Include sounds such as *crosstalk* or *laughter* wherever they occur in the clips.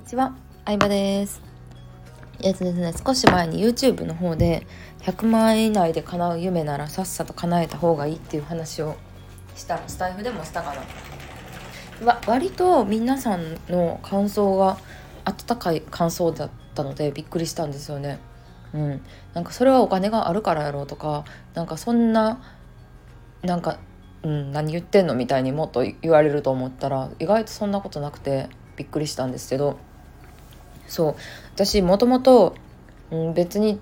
にちは、相葉です。えっとですね、少し前に YouTube の方で100万円以内で叶う夢ならさっさと叶えた方がいいっていう話をしたスタイフでもしたかな。わ割と皆さんの感想が温かい感想だったのでびっくりしたんですよね。うん、なんかそれはお金があるからやろうとかなんかそんななんか、うん、何言ってんのみたいにもっと言われると思ったら意外とそんなことなくてびっくりしたんですけどそう私もともと別に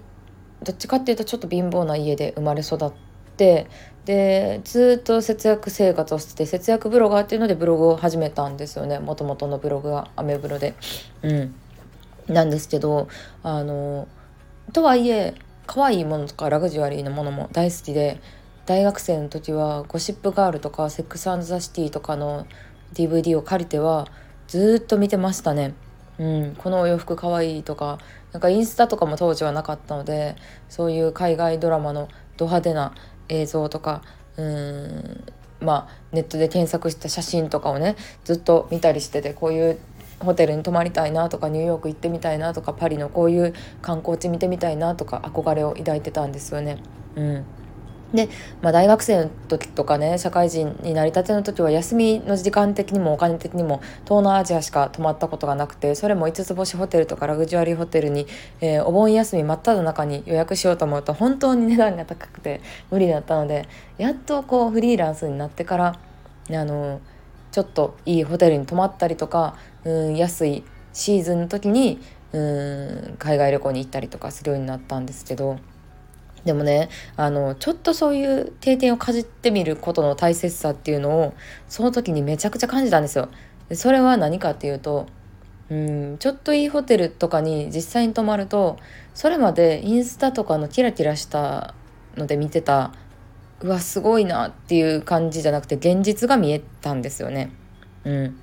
どっちかっていうとちょっと貧乏な家で生まれ育ってでずっと節約生活をしてて節約ブロガーっていうのでブログを始めたんですよねもともとのブログがアメブロで。うん、なんですけどあのとはいえ可愛いものとかラグジュアリーなものも大好きで大学生の時はゴシップガールとかセックスザ・シティとかの DVD を借りてはずっと見てましたね。うん、このお洋服かわいいとかなんかインスタとかも当時はなかったのでそういう海外ドラマのド派手な映像とかうんまあネットで検索した写真とかをねずっと見たりしててこういうホテルに泊まりたいなとかニューヨーク行ってみたいなとかパリのこういう観光地見てみたいなとか憧れを抱いてたんですよね。うんで、まあ、大学生の時とかね社会人になりたての時は休みの時間的にもお金的にも東南アジアしか泊まったことがなくてそれも5つ星ホテルとかラグジュアリーホテルに、えー、お盆休み真っ只中に予約しようと思うと本当に値段が高くて無理だったのでやっとこうフリーランスになってからあのちょっといいホテルに泊まったりとかうん安いシーズンの時にうん海外旅行に行ったりとかするようになったんですけど。でもねあのちょっとそういう定点をかじってみることの大切さっていうのをその時にめちゃくちゃ感じたんですよ。それは何かっていうとうんちょっといいホテルとかに実際に泊まるとそれまでインスタとかのキラキラしたので見てたうわすごいなっていう感じじゃなくて現実が見えたんですよね。うん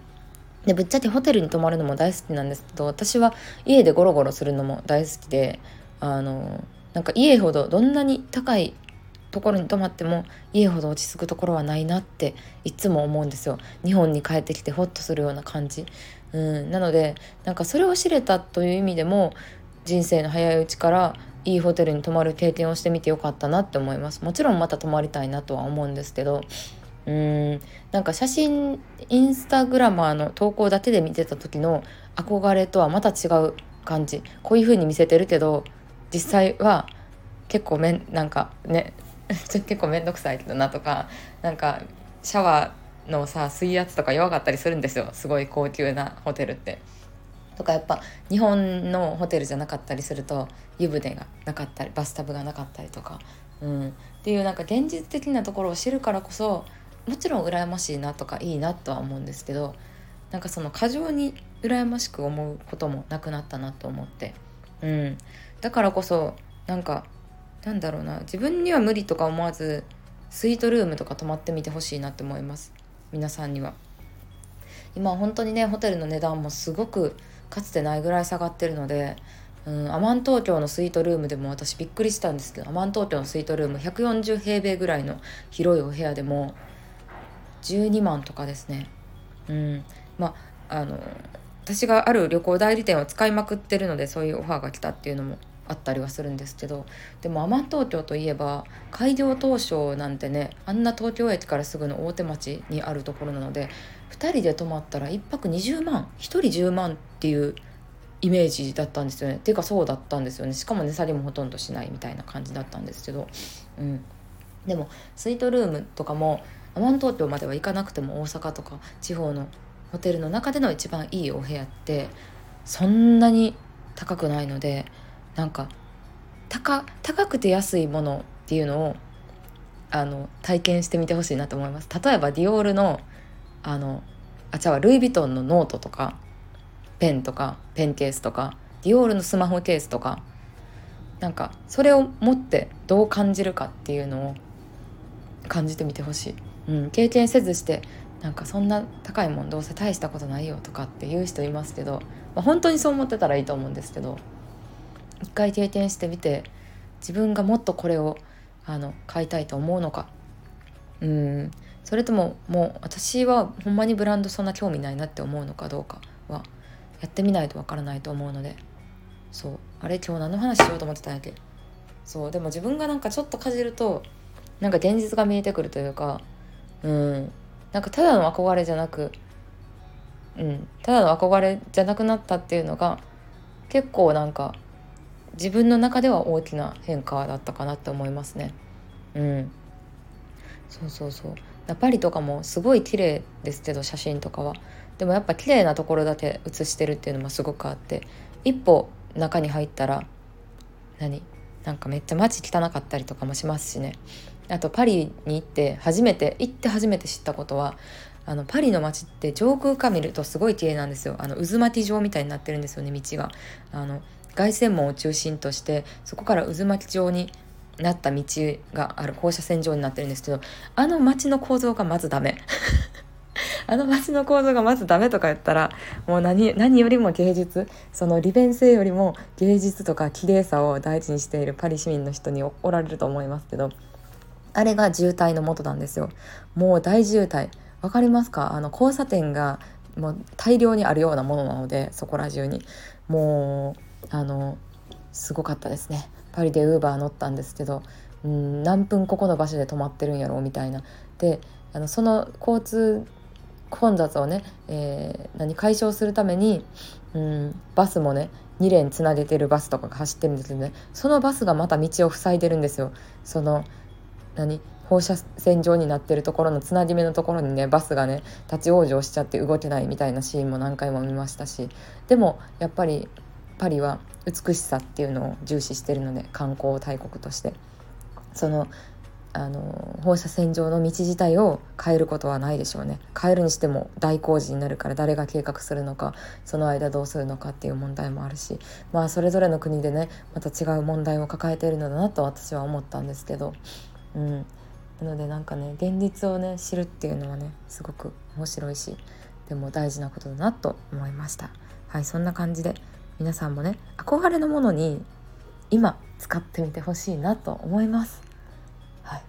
でぶっちゃけホテルに泊まるのも大好きなんですけど私は家でゴロゴロするのも大好きであのなんか家ほどどんなに高いところに泊まっても家ほど落ち着くところはないなっていつも思うんですよ。日本に帰ってきてホッとするような感じ。うん。なのでなんかそれを知れたという意味でも人生の早いうちからいいホテルに泊まる経験をしてみてよかったなって思います。もちろんまた泊まりたいなとは思うんですけど。うん。なんか写真インスタグラマーの投稿だけで見てた時の憧れとはまた違う感じ。こういう風に見せてるけど実際は結構めんなんかね *laughs* 結構面倒くさいけどなとかなんかシャワーのさ水圧とか弱かったりするんですよ。すごい高級なホテルって。とかやっぱ日本のホテルじゃなかったりすると湯船がなかったりバスタブがなかったりとか、うん、っていうなんか現実的なところを知るからこそもちろん羨ましいなとかいいなとは思うんですけどなんかその過剰に羨ましく思うこともなくなったなと思って、うん、だからこそなんかなんだろうな自分には無理とか思わずスイートルームとか泊まってみてほしいなって思います。皆さんには。今本当にねホテルの値段もすごくかつてないぐらい下がってるので、うん、アマン東京のスイートルームでも私びっくりしたんですけどアマン東京のスイートルーム140平米ぐらいの広いお部屋でも12万とかですね。うんまああの私がある旅行代理店を使いまくってるのでそういうオファーが来たっていうのもあったりはするんですけどでもアマン東京といえば開業当初なんてねあんな東京駅からすぐの大手町にあるところなので2人で泊まったら1泊20万1人10万っていうイメージだったんですよね。ていうかそうだったんですよね。しかも値下げもほとんどしないみたいな感じだったんですけど、うん、でもスイートルームとかもアマン東京までは行かなくても大阪とか地方のホテルの中での一番いいお部屋ってそんなに高くないのでなんか高高くて安いものっていうのをあの体験してみてほしいなと思います。例えばディオールのあのあ違うルイ・ヴィトンのノートとかペンとかペンケースとかディオールのスマホケースとかなんかそれを持ってどう感じるかっていうのを感じてみてほしい、うん、経験せずしてなんかそんな高いもんどうせ大したことないよとかって言う人いますけど、まあ、本当にそう思ってたらいいと思うんですけど一回経験してみて自分がもっとこれをあの買いたいと思うのか。うん。それとももう私はほんまにブランドそんな興味ないなって思うのかどうかはやってみないとわからないと思うので。そう。あれ今日何の話しようと思ってたんやけ？そう。でも自分がなんかちょっとかじるとなんか現実が見えてくるというかうん。なんかただの憧れじゃなくうん。ただの憧れじゃなくなったっていうのが結構なんか自分の中では大きな変化だったかなって思いますね。うん。そうそうそう。パリとかもすごい綺麗ですけど写真とかは。でもやっぱ綺麗なところだけ写してるっていうのもすごくあって一歩中に入ったら何？なんかめっちゃ街汚かったりとかもしますしね。あとパリに行って初めて行って初めて知ったことはあのパリの街って上空から見るとすごい綺麗なんですよ。あの渦巻き状みたいになってるんですよね道が。あの凱旋門を中心としてそこから渦巻き状になった道がある放射線状になってるんですけどあの街の構造がまずダメ。*laughs* あの街の構造がまずダメとか言ったらもう何何よりも芸術その利便性よりも芸術とか綺麗さを大事にしているパリ市民の人におられると思いますけどあれが渋滞の元なんですよ。もう大渋滞。わかりますか？あの交差点がもう大量にあるようなものなのでそこら中に。もうあのすごかったですね。パリでウーバー乗ったんですけどうん何分ここの場所で止まってるんやろうみたいな。であのその交通混雑をね、えー、何解消するために、うん、バスもね2連つなげてるバスとかが走ってるんですけどね。そのバスがまた道を塞いでるんですよ。その何放射線状になってるところのつなぎ目のところにねバスがね立ち往生しちゃって動けないみたいなシーンも何回も見ましたし。でもやっぱりパリは美しさっていうのを重視してるので観光大国として。そのあの放射線状の道自体を変えることはないでしょうね。変えるにしても大工事になるから誰が計画するのかその間どうするのかっていう問題もあるし。まあそれぞれの国でねまた違う問題を抱えているのだなと私は思ったんですけど。うん。なのでなんかね現実をね知るっていうのはねすごく面白いしでも大事なことだなと思いました。はいそんな感じで皆さんもね憧れのものに今使ってみてほしいなと思います。はい。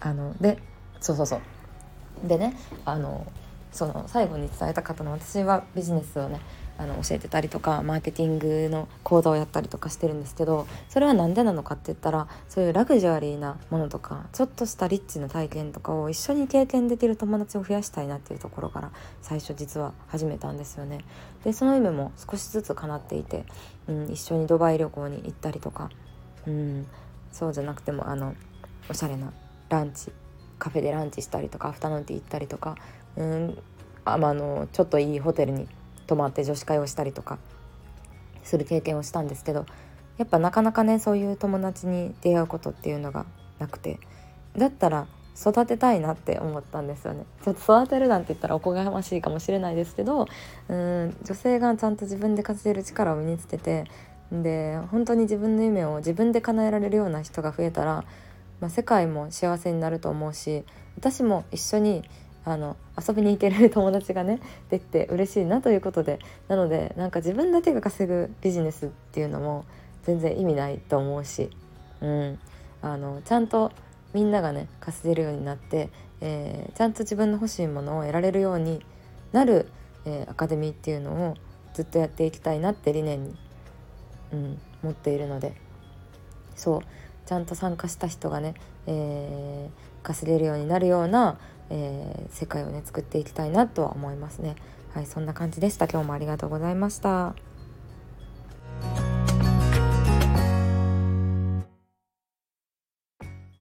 あのでそうそうそう。でねあのその最後に伝えたかったのは私はビジネスをねあの教えてたりとかマーケティングの講座をやったりとかしてるんですけどそれは何でなのかって言ったらそういうラグジュアリーなものとかちょっとしたリッチな体験とかを一緒に経験できる友達を増やしたいなっていうところから最初実は始めたんですよね。でその夢も少しずつ叶っていて、うん、一緒にドバイ旅行に行ったりとか、うん、そうじゃなくてもあのおしゃれなランチカフェでランチしたりとかアフタヌーンティー行ったりとか、うん。あまあのちょっといいホテルに泊まって女子会をしたりとかする経験をしたんですけどやっぱなかなかねそういう友達に出会うことっていうのがなくてだったら育てたいなって思ったんですよね。ちょっと育てるなんて言ったらおこがましいかもしれないですけどうん女性がちゃんと自分で稼げる力を身につけてで本当に自分の夢を自分で叶えられるような人が増えたら、まあ、世界も幸せになると思うし私も一緒にあの遊びに行ける友達がね *laughs* できて嬉しいなということでなのでなんか自分だけが稼ぐビジネスっていうのも全然意味ないと思うし、うん、あのちゃんとみんながね稼げるようになって、えー、ちゃんと自分の欲しいものを得られるようになる、えー、アカデミーっていうのをずっとやっていきたいなって理念に、うん、持っているのでそう。ちゃんと参加した人がね、えー、稼げるようになるようなえー、世界をね作っていきたいなとは思いますね。はいそんな感じでした今日もありがとうございました。